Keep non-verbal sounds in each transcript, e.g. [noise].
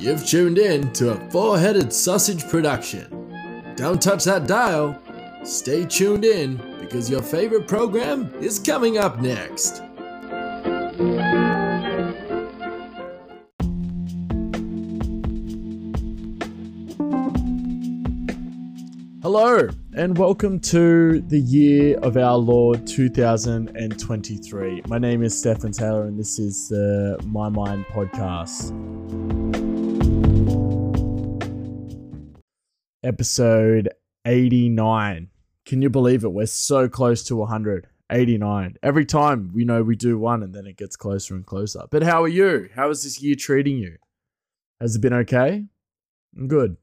You've tuned in to a four headed sausage production. Don't touch that dial. Stay tuned in because your favorite program is coming up next. Hello, and welcome to the year of our Lord 2023. My name is Stefan Taylor, and this is the My Mind podcast. Episode 89. Can you believe it? We're so close to 100. 89. Every time we know we do one, and then it gets closer and closer. But how are you? How is this year treating you? Has it been okay? Good.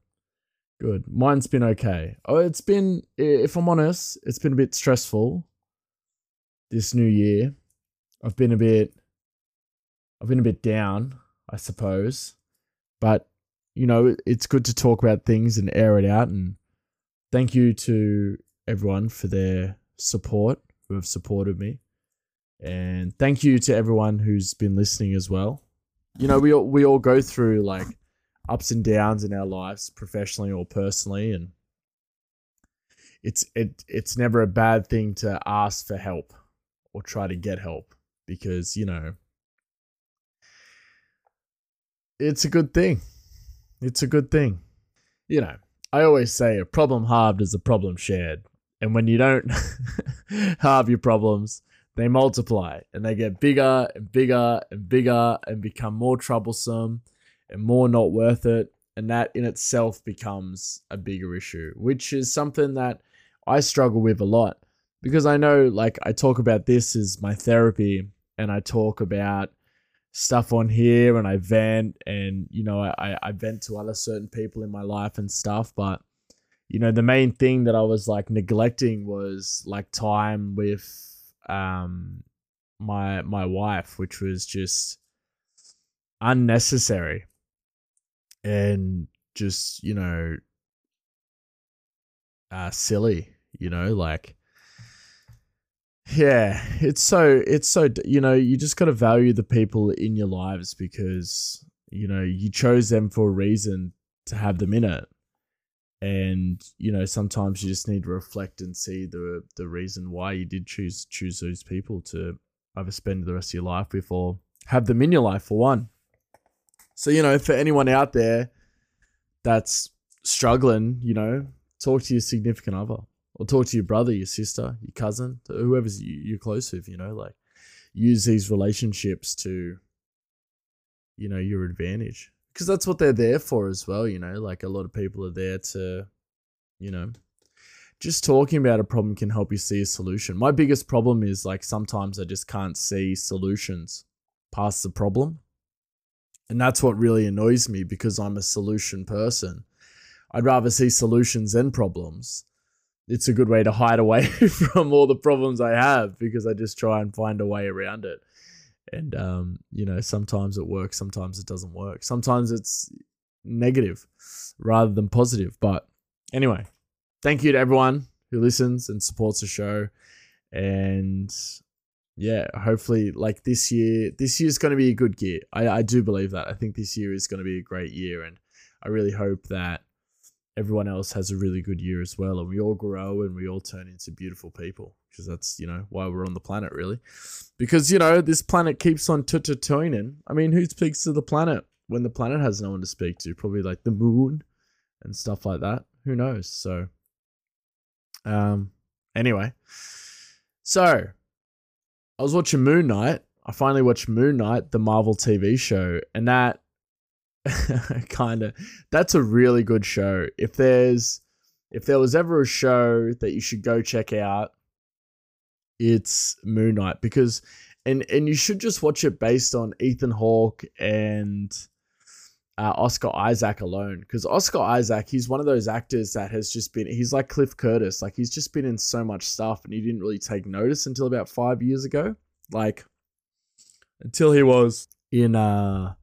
Good. Mine's been okay. Oh, it's been, if I'm honest, it's been a bit stressful this new year. I've been a bit, I've been a bit down, I suppose. But, you know, it's good to talk about things and air it out. And thank you to everyone for their support, who have supported me. And thank you to everyone who's been listening as well. You know, we all, we all go through like, ups and downs in our lives, professionally or personally, and it's it it's never a bad thing to ask for help or try to get help because you know it's a good thing. It's a good thing. You know, I always say a problem halved is a problem shared. And when you don't [laughs] halve your problems, they multiply and they get bigger and bigger and bigger and become more troublesome and more not worth it. And that in itself becomes a bigger issue, which is something that I struggle with a lot because I know, like, I talk about this as my therapy and I talk about stuff on here and I vent and, you know, I, I vent to other certain people in my life and stuff. But, you know, the main thing that I was like neglecting was like time with um my my wife, which was just unnecessary and just you know uh silly you know like yeah it's so it's so you know you just got to value the people in your lives because you know you chose them for a reason to have them in it. And you know sometimes you just need to reflect and see the the reason why you did choose choose those people to either spend the rest of your life with or have them in your life for one. So, you know, for anyone out there that's struggling, you know, talk to your significant other or talk to your brother, your sister, your cousin, whoever's you're close with, you know, like use these relationships to, you know, your advantage. Because that's what they're there for as well, you know, like a lot of people are there to, you know, just talking about a problem can help you see a solution. My biggest problem is like sometimes I just can't see solutions past the problem. And that's what really annoys me because I'm a solution person. I'd rather see solutions than problems. It's a good way to hide away [laughs] from all the problems I have because I just try and find a way around it. And, um, you know, sometimes it works, sometimes it doesn't work. Sometimes it's negative rather than positive. But anyway, thank you to everyone who listens and supports the show. And yeah, hopefully, like this year, this year's going to be a good year. I, I do believe that. I think this year is going to be a great year, and I really hope that everyone else has a really good year as well, and we all grow and we all turn into beautiful people because that's you know why we're on the planet, really. Because you know this planet keeps on turning. I mean, who speaks to the planet when the planet has no one to speak to? Probably like the moon and stuff like that. Who knows? So, um, anyway, so I was watching Moon Knight. I finally watched Moon Knight, the Marvel TV show, and that [laughs] kind of that's a really good show. If there's if there was ever a show that you should go check out, it's Moon Knight because and and you should just watch it based on Ethan Hawke and uh, Oscar Isaac alone. Because Oscar Isaac he's one of those actors that has just been he's like Cliff Curtis. Like he's just been in so much stuff and he didn't really take notice until about five years ago. Like until he was in uh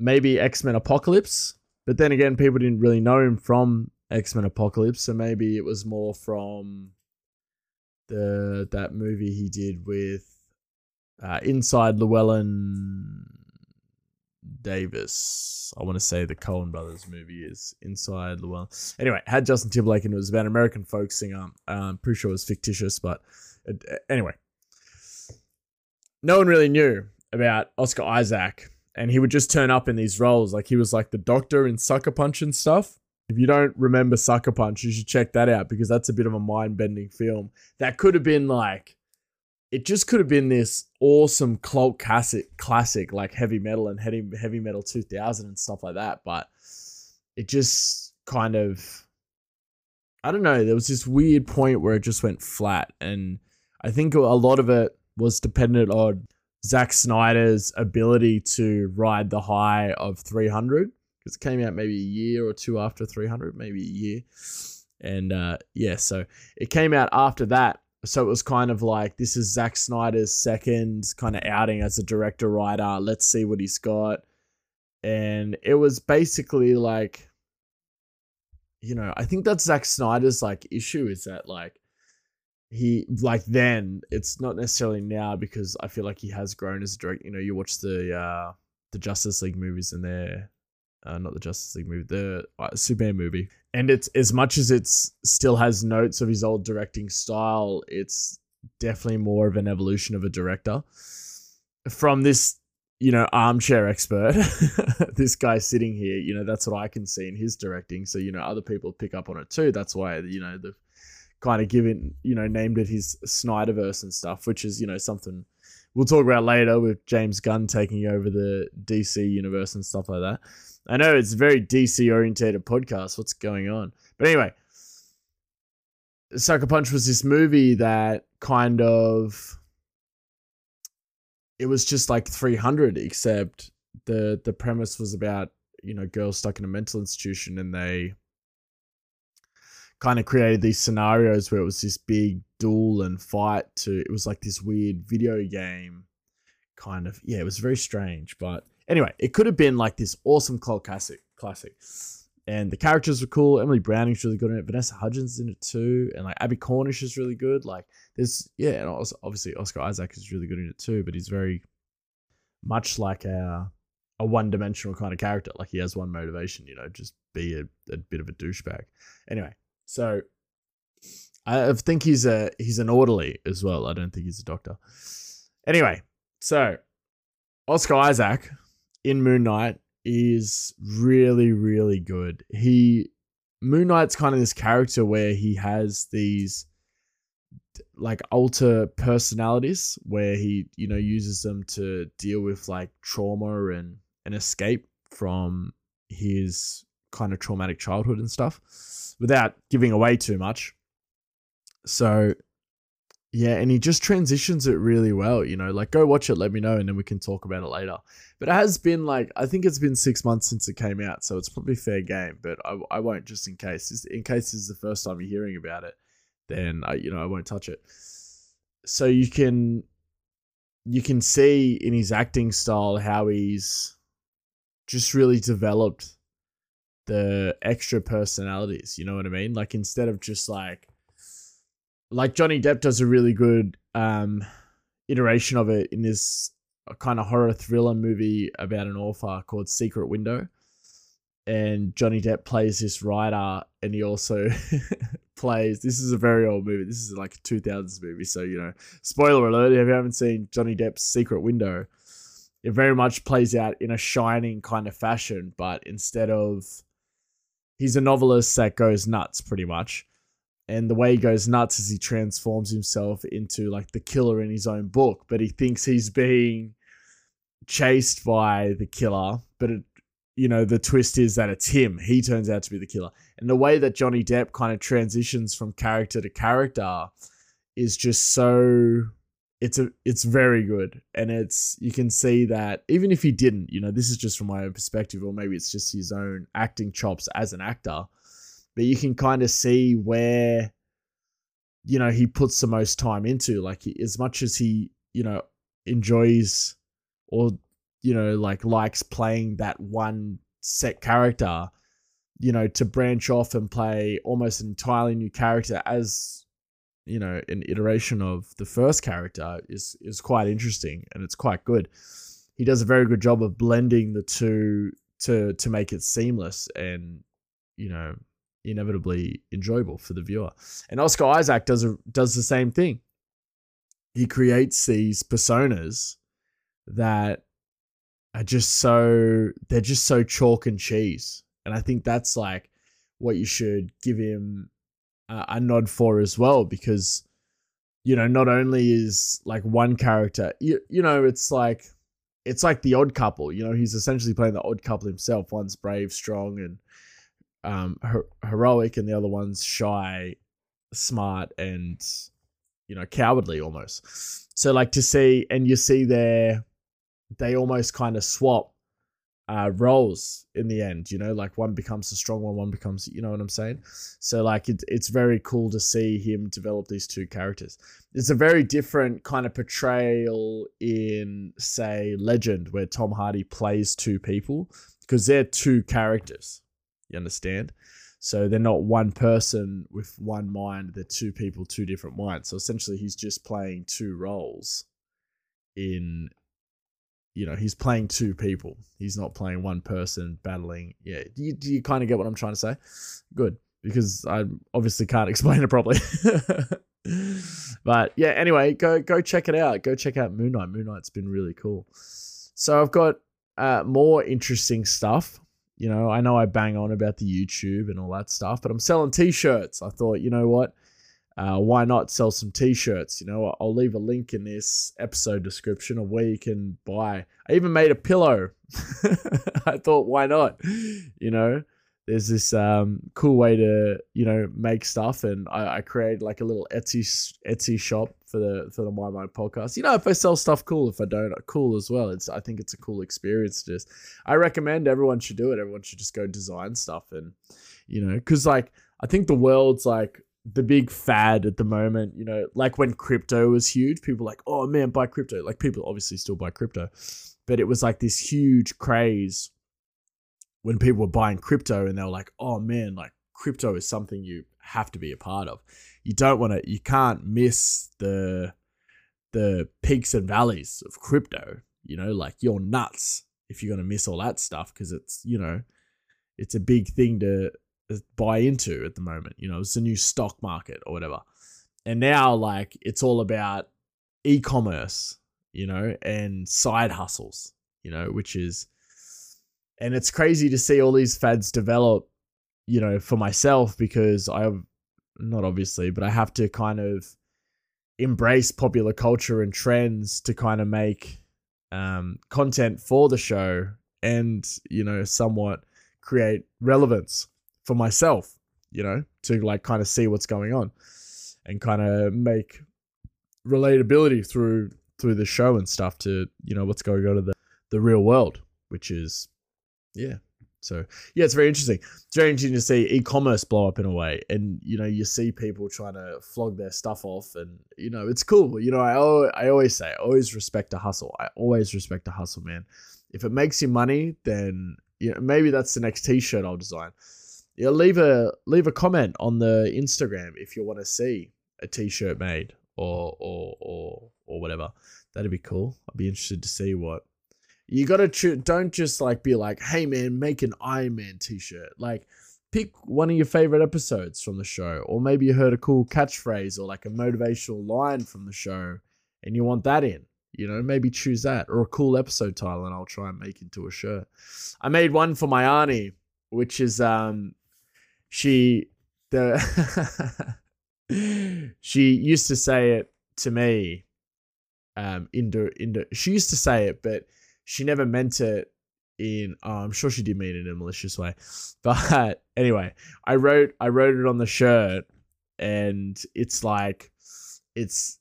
maybe X Men Apocalypse but then again people didn't really know him from X Men Apocalypse so maybe it was more from the that movie he did with uh, Inside Llewellyn Davis. I want to say the Coen Brothers movie is Inside Llewellyn. Anyway, had Justin Timberlake and it was about an American folk singer. I'm um, pretty sure it was fictitious, but it, anyway. No one really knew about Oscar Isaac, and he would just turn up in these roles. Like he was like the doctor in Sucker Punch and stuff. If you don't remember Sucker Punch, you should check that out because that's a bit of a mind bending film. That could have been like it just could have been this awesome cult classic, classic like heavy metal and heavy heavy metal 2000 and stuff like that. But it just kind of, I don't know. There was this weird point where it just went flat, and I think a lot of it was dependent on Zack Snyder's ability to ride the high of 300 because it came out maybe a year or two after 300, maybe a year. And uh, yeah, so it came out after that so it was kind of like this is Zack Snyder's second kind of outing as a director writer. Let's see what he's got. And it was basically like you know, I think that's Zack Snyder's like issue is that like he like then it's not necessarily now because I feel like he has grown as a director. You know, you watch the uh the Justice League movies and they're uh, not the Justice League movie, the uh, Superman movie. And it's as much as it's still has notes of his old directing style, it's definitely more of an evolution of a director. From this, you know, armchair expert, [laughs] this guy sitting here, you know, that's what I can see in his directing. So, you know, other people pick up on it too. That's why, you know, the kind of given, you know, named it his Snyderverse and stuff, which is, you know, something we'll talk about later with James Gunn taking over the DC universe and stuff like that. I know it's a very DC orientated podcast. What's going on? But anyway, Sucker Punch was this movie that kind of it was just like 300 except the the premise was about you know girls stuck in a mental institution and they kind of created these scenarios where it was this big duel and fight to it was like this weird video game kind of yeah it was very strange but Anyway, it could have been like this awesome cult classic. Classic. And the characters were cool. Emily Browning's really good in it. Vanessa Hudgens in it too. And like Abbie Cornish is really good. Like there's yeah, and obviously Oscar Isaac is really good in it too. But he's very much like a a one dimensional kind of character. Like he has one motivation, you know, just be a, a bit of a douchebag. Anyway, so I think he's a he's an orderly as well. I don't think he's a doctor. Anyway, so Oscar Isaac in Moon Knight is really, really good. He Moon Knight's kind of this character where he has these like alter personalities where he, you know, uses them to deal with like trauma and an escape from his kind of traumatic childhood and stuff without giving away too much. So yeah, and he just transitions it really well, you know, like go watch it, let me know, and then we can talk about it later. But it has been like, I think it's been six months since it came out, so it's probably fair game, but I, I won't just in case. In case this is the first time you're hearing about it, then I, you know, I won't touch it. So you can, you can see in his acting style how he's just really developed the extra personalities, you know what I mean? Like instead of just like, like Johnny Depp does a really good um, iteration of it in this kind of horror thriller movie about an author called Secret Window. And Johnny Depp plays this writer, and he also [laughs] plays. This is a very old movie. This is like a 2000s movie. So, you know, spoiler alert if you haven't seen Johnny Depp's Secret Window, it very much plays out in a shining kind of fashion. But instead of. He's a novelist that goes nuts pretty much. And the way he goes nuts is he transforms himself into like the killer in his own book but he thinks he's being chased by the killer but it, you know the twist is that it's him. He turns out to be the killer. And the way that johnny depp kind of transitions from character to character is just so it's a it's very good. And it's you can see that even if he didn't you know this is just from my own perspective or maybe it's just his own acting chops as an actor but you can kind of see where you know he puts the most time into. Like as much as he you know enjoys or you know like likes playing that one set character you know to branch off and play almost an entirely new character as you know an iteration of the first character is is quite interesting and it's quite good he does a very good job of blending the two to to make it seamless and you know inevitably enjoyable for the viewer. And Oscar Isaac does a, does the same thing. He creates these personas that are just so they're just so chalk and cheese, and I think that's like what you should give him a, a nod for as well because you know not only is like one character you, you know it's like it's like the odd couple you know he's essentially playing the odd couple himself. One's brave strong and um her- heroic and the other one's shy smart and you know cowardly almost. So like to see and you see there they almost kind of swap uh roles in the end you know like one becomes the strong one one becomes you know what i'm saying so like it, it's very cool to see him develop these two characters it's a very different kind of portrayal in say legend where tom hardy plays two people because they're two characters you understand? So they're not one person with one mind, they're two people, two different minds. So essentially, he's just playing two roles in, you know, he's playing two people. He's not playing one person battling. Yeah. Do you, do you kind of get what I'm trying to say? Good. Because I obviously can't [laughs] explain it properly. [laughs] but yeah, anyway, go go check it out. Go check out Moon Knight. Moon Knight's been really cool. So I've got uh, more interesting stuff you know, I know I bang on about the YouTube and all that stuff, but I'm selling t-shirts. I thought, you know what? Uh, why not sell some t-shirts? You know, I'll leave a link in this episode description of where you can buy. I even made a pillow. [laughs] I thought, why not? You know, there's this um, cool way to you know make stuff, and I, I created like a little Etsy Etsy shop for the for the My Mind podcast. You know, if I sell stuff, cool. If I don't, cool as well. It's I think it's a cool experience. Just I recommend everyone should do it. Everyone should just go design stuff, and you know, because like I think the world's like the big fad at the moment. You know, like when crypto was huge, people like, oh man, buy crypto. Like people obviously still buy crypto, but it was like this huge craze when people were buying crypto and they were like, oh man, like crypto is something you have to be a part of. You don't want to, you can't miss the the peaks and valleys of crypto. You know, like you're nuts if you're to miss all that stuff because it's you know, it's a big thing to buy into at the moment. You know, it's a new stock market or whatever. And now, like, it's all about e-commerce, you know, and side hustles, you know, which is and it's crazy to see all these fads develop you know for myself because I've not obviously but i have to kind of embrace popular culture and trends to kind of make um, content for the show and you know somewhat create relevance for myself you know to like kind of see what's going on and kind of make relatability through through the show and stuff to you know what's going on in the the real world which is yeah. So yeah, it's very interesting. It's very interesting to see e-commerce blow up in a way, and you know you see people trying to flog their stuff off, and you know it's cool. You know I I always say I always respect a hustle. I always respect a hustle, man. If it makes you money, then you know maybe that's the next T-shirt I'll design. Yeah, leave a leave a comment on the Instagram if you want to see a T-shirt made or or or or whatever. That'd be cool. I'd be interested to see what you gotta don't just like be like, hey man, make an Iron Man t-shirt. Like pick one of your favorite episodes from the show, or maybe you heard a cool catchphrase or like a motivational line from the show, and you want that in. You know, maybe choose that or a cool episode title, and I'll try and make into a shirt. I made one for my auntie, which is um, she the [laughs] she used to say it to me um into into she used to say it but she never meant it in oh, I'm sure she did mean it in a malicious way. [laughs] But anyway, I wrote I wrote it on the shirt and it's like it's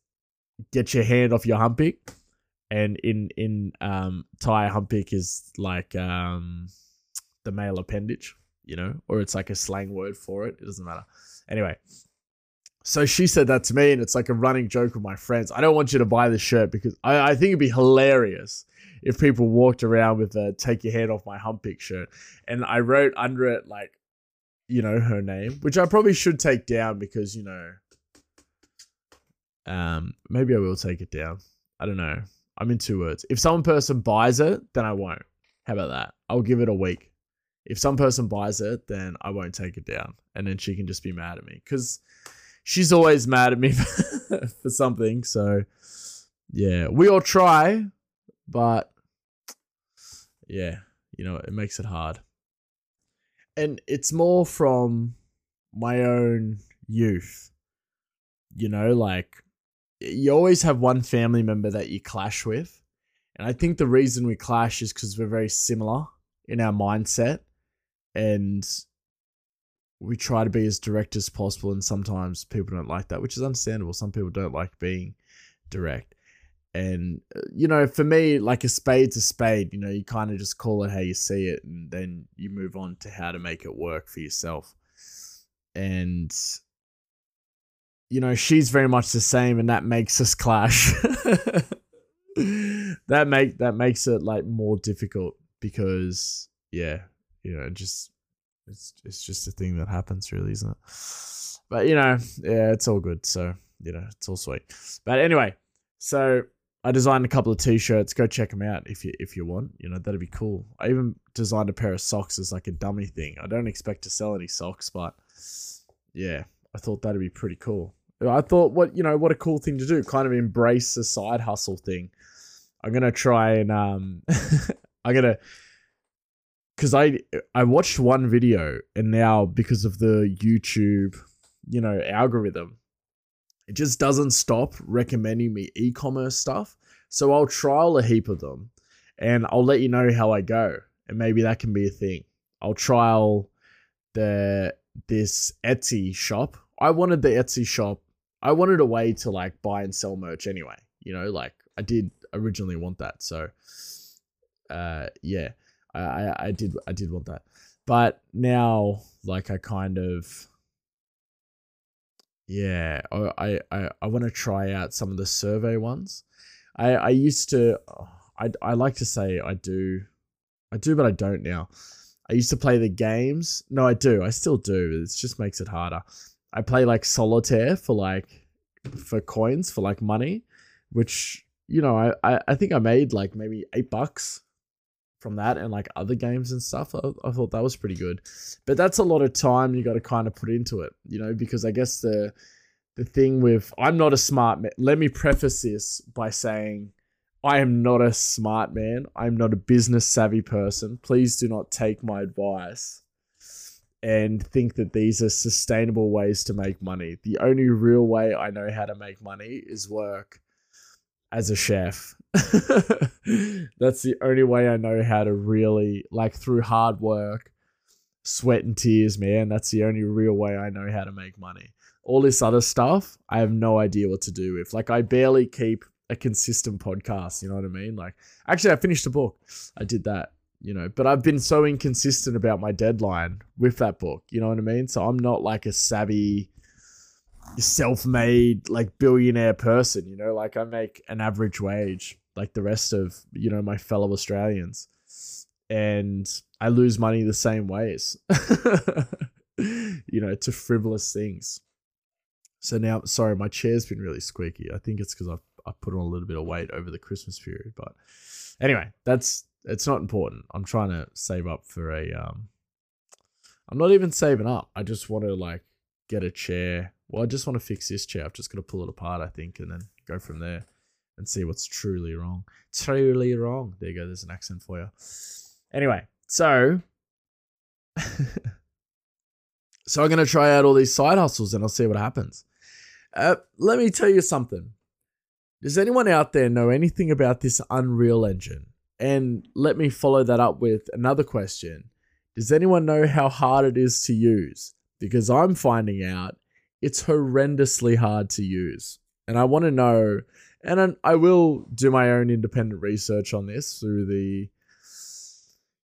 get your hand off your humpik and in in um Thai humpik is like um the male appendage, you know, or it's like a slang word for it. It doesn't matter. Anyway, so she said that to me, and it's like a running joke with my friends. I don't want you to buy this shirt because I, I think it'd be hilarious if people walked around with a "Take your hand off my humpik" shirt, and I wrote under it like, you know, her name, which I probably should take down because you know, um, maybe I will take it down. I don't know. I'm in two words. If some person buys it, then I won't. How about that? I'll give it a week. If some person buys it, then I won't take it down. And then she can just be mad at me. Because she's always mad at me [laughs] for something. So yeah, we all try, but yeah, you know, it makes it hard. And it's more from my own youth. You know, like you always have one family member that you clash with. And I think the reason we clash is because we're very similar in our mindset and we try to be as direct as possible. And sometimes people don't like that, which is understandable. Some people don't like being direct. And, uh, you know, for me, like a spade's a spade, you know, you kind of just call it how you see it and then you move on to how to make it work for yourself. And, you know, she's very much the same and that makes us clash. [laughs] that make that makes it like more difficult because yeah, you know, just it's it's just a thing that happens, really, isn't it? But you know, yeah, it's all good. So you know, it's all sweet. But anyway, so I designed a couple of t-shirts. Go check them out if you if you want. You know, that'd be cool. I even designed a pair of socks as like a dummy thing. I don't expect to sell any socks, but yeah, I thought that'd be pretty cool. I thought what you know what a cool thing to do. Kind of embrace the side hustle thing. I'm gonna try and um, [laughs] I'm gonna because I I watched one video and now because of the YouTube, you know, algorithm, it just doesn't stop recommending me e-commerce stuff. So I'll trial a heap of them and I'll let you know how I go. And maybe that can be a thing. I'll trial the this Etsy shop. I wanted the Etsy shop. I wanted a way to like buy and sell merch anyway. You know, like I did originally want that. So uh yeah. I, I did I did want that, but now like I kind of yeah I I I want to try out some of the survey ones. I I used to I I like to say I do I do but I don't now. I used to play the games. No, I do. I still do. It just makes it harder. I play like solitaire for like for coins for like money, which you know I I, I think I made like maybe eight bucks from that and like other games and stuff. I, I thought that was pretty good. But that's a lot of time you got to kind of put into it, you know, because I guess the the thing with I'm not a smart man. Let me preface this by saying I am not a smart man. I'm not a business savvy person. Please do not take my advice and think that these are sustainable ways to make money. The only real way I know how to make money is work as a chef. [laughs] That's the only way I know how to really, like, through hard work, sweat and tears, man. That's the only real way I know how to make money. All this other stuff, I have no idea what to do with. Like, I barely keep a consistent podcast. You know what I mean? Like, actually, I finished a book. I did that, you know, but I've been so inconsistent about my deadline with that book. You know what I mean? So I'm not like a savvy self-made like billionaire person you know? Like i make an average wage like the rest of you know my fellow australians. And i lose money the same ways [laughs] you know to frivolous things. So now sorry my chair's been really squeaky. I think it's because i've, I've put on a little bit of weight over the christmas period but anyway that's it's not important. I'm trying to save up for a um i'm not even saving up. I just want to like get a chair well, I just want to fix this chair. I've just got to pull it apart, I think, and then go from there and see what's truly wrong. Truly wrong. There you go. There's an accent for you. Anyway, so. [laughs] so I'm going to try out all these side hustles and I'll see what happens. Uh, let me tell you something. Does anyone out there know anything about this Unreal Engine? And let me follow that up with another question. Does anyone know how hard it is to use? Because I'm finding out it's horrendously hard to use. And I want to know, and I will do my own independent research on this through the,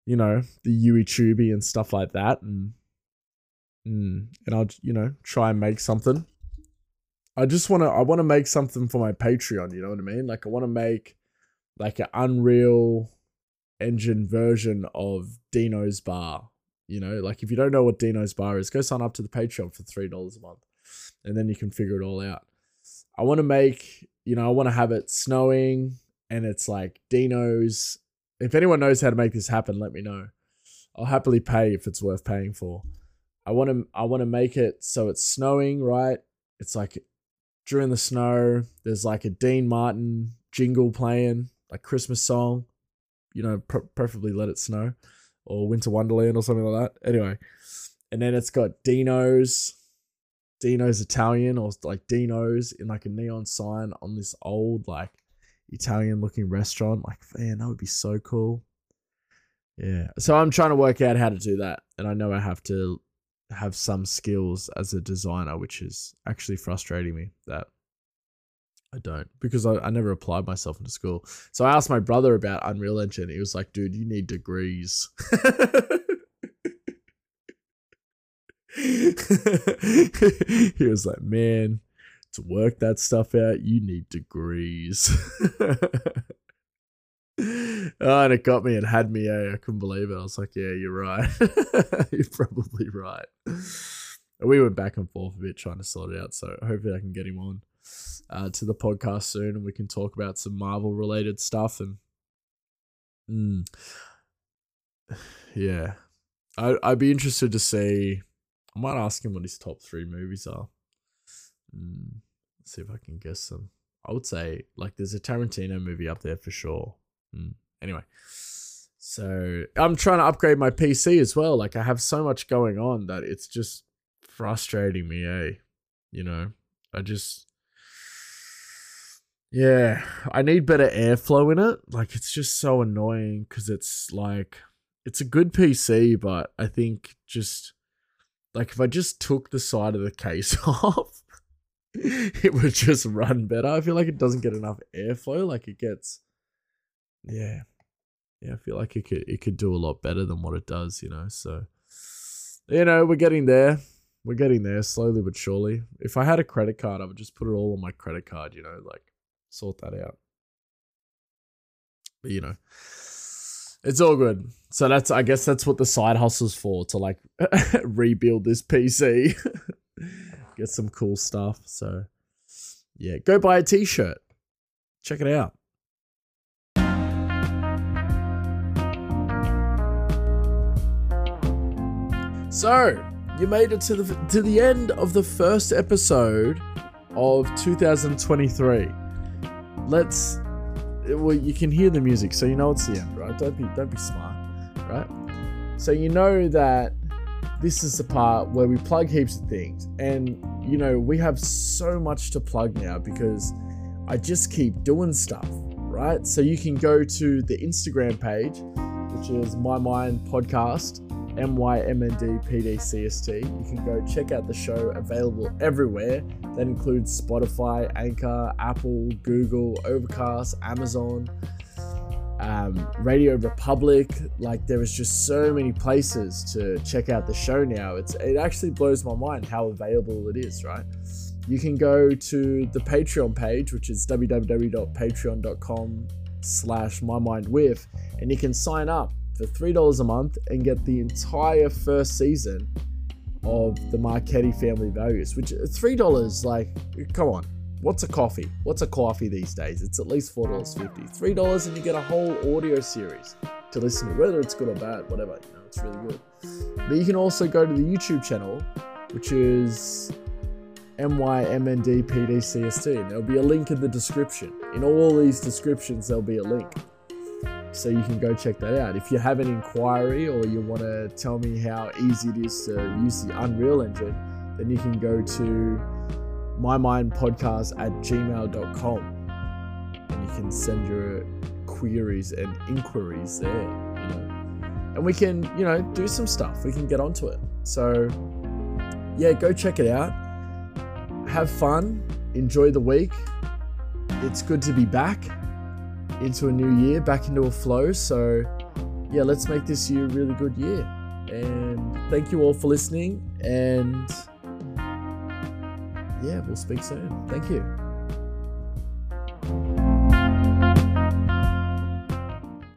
you know, the YouTube and stuff like that, and mm, and I'll you know try and make something. I just want to I want to make something for my Patreon. You know what I mean? Like I want to make like an Unreal Engine version of Dino's Bar. You know, like if you don't know what Dino's Bar is, go sign up to the Patreon for three dollars a month and then you can figure it all out. I want to make, you know, I want to have it snowing and it's like Dino's. If anyone knows how to make this happen, let me know. I'll happily pay if it's worth paying for. I want to I want to make it so it's snowing, right? It's like during the snow, there's like a Dean Martin jingle playing, like Christmas song. You know, pr- preferably Let It Snow or Winter Wonderland or something like that. Anyway, and then it's got Dino's, Dino's Italian or like Dino's in like a neon sign on this old like Italian looking restaurant. Like, man, that would be so cool. Yeah. So I'm trying to work out how to do that. And I know I have to have some skills as a designer, which is actually frustrating me that I don't because I, I never applied myself into school. So I asked my brother about Unreal Engine. He was like, dude, you need degrees. [laughs] [laughs] he was like, man, to work that stuff out, you need degrees. [laughs] oh, and it got me and had me. Eh? I couldn't believe it. I was like, yeah, you're right. [laughs] you're probably right. And we went back and forth a bit trying to sort it out. So hopefully I can get him on uh, to the podcast soon and we can talk about some Marvel related stuff. And mm, [sighs] yeah, I, I'd be interested to see. I might ask him what his top three movies are. Mm, see if I can guess them. I would say like there's a Tarantino movie up there for sure. Mm. Anyway, so I'm trying to upgrade my PC as well. Like I have so much going on that it's just frustrating me, eh? You know, I just yeah, I need better airflow in it. Like it's just so annoying because it's like it's a good PC, but I think just like if I just took the side of the case [laughs] off, it would just run better. I feel like it doesn't get enough airflow. Like it gets yeah, yeah, I feel like it could it could do a lot better than what it does, you know. So, you know, we're getting there. We're getting there slowly but surely. If I had a credit card, I would just put it all on my credit card, you know, like sort that out. But you know, it's all good. So that's I guess that's what the side hustle's for to like [laughs] rebuild this PC, [laughs] get some cool stuff. So yeah, go buy a t-shirt. Check it out. So, you made it to the to the end of the first episode of 2023. Let's well, you can hear the music, so you know it's the end, right? Don't be don't be smart, right? So you know that this is the part where we plug heaps of things, and you know we have so much to plug now because I just keep doing stuff, right? So you can go to the Instagram page, which is My Mind Podcast MYMNDPDCST. You can go check out the show available everywhere. That includes Spotify, Anchor, Apple, Google, Overcast, Amazon, um, Radio Republic. Like there is just so many places to check out the show now. It's it actually blows my mind how available it is, right? You can go to the Patreon page, which is www.patreon.com slash my mind with, and you can sign up for $3 a month and get the entire first season of the Marchetti family values, which $3, like, come on. What's a coffee? What's a coffee these days? It's at least $4.50. $3 and you get a whole audio series to listen to, whether it's good or bad, whatever, you know, it's really good. But you can also go to the YouTube channel, which is MYMNDPDCST, and there'll be a link in the description. In all these descriptions, there'll be a link so you can go check that out. If you have an inquiry or you want to tell me how easy it is to use the Unreal Engine, then you can go to mymindpodcast at gmail.com and you can send your queries and inquiries there. And we can, you know, do some stuff. We can get onto it. So, yeah, go check it out. Have fun. Enjoy the week. It's good to be back into a new year, back into a flow. So, yeah, let's make this year a really good year. And thank you all for listening. And yeah, we'll speak soon. Thank you.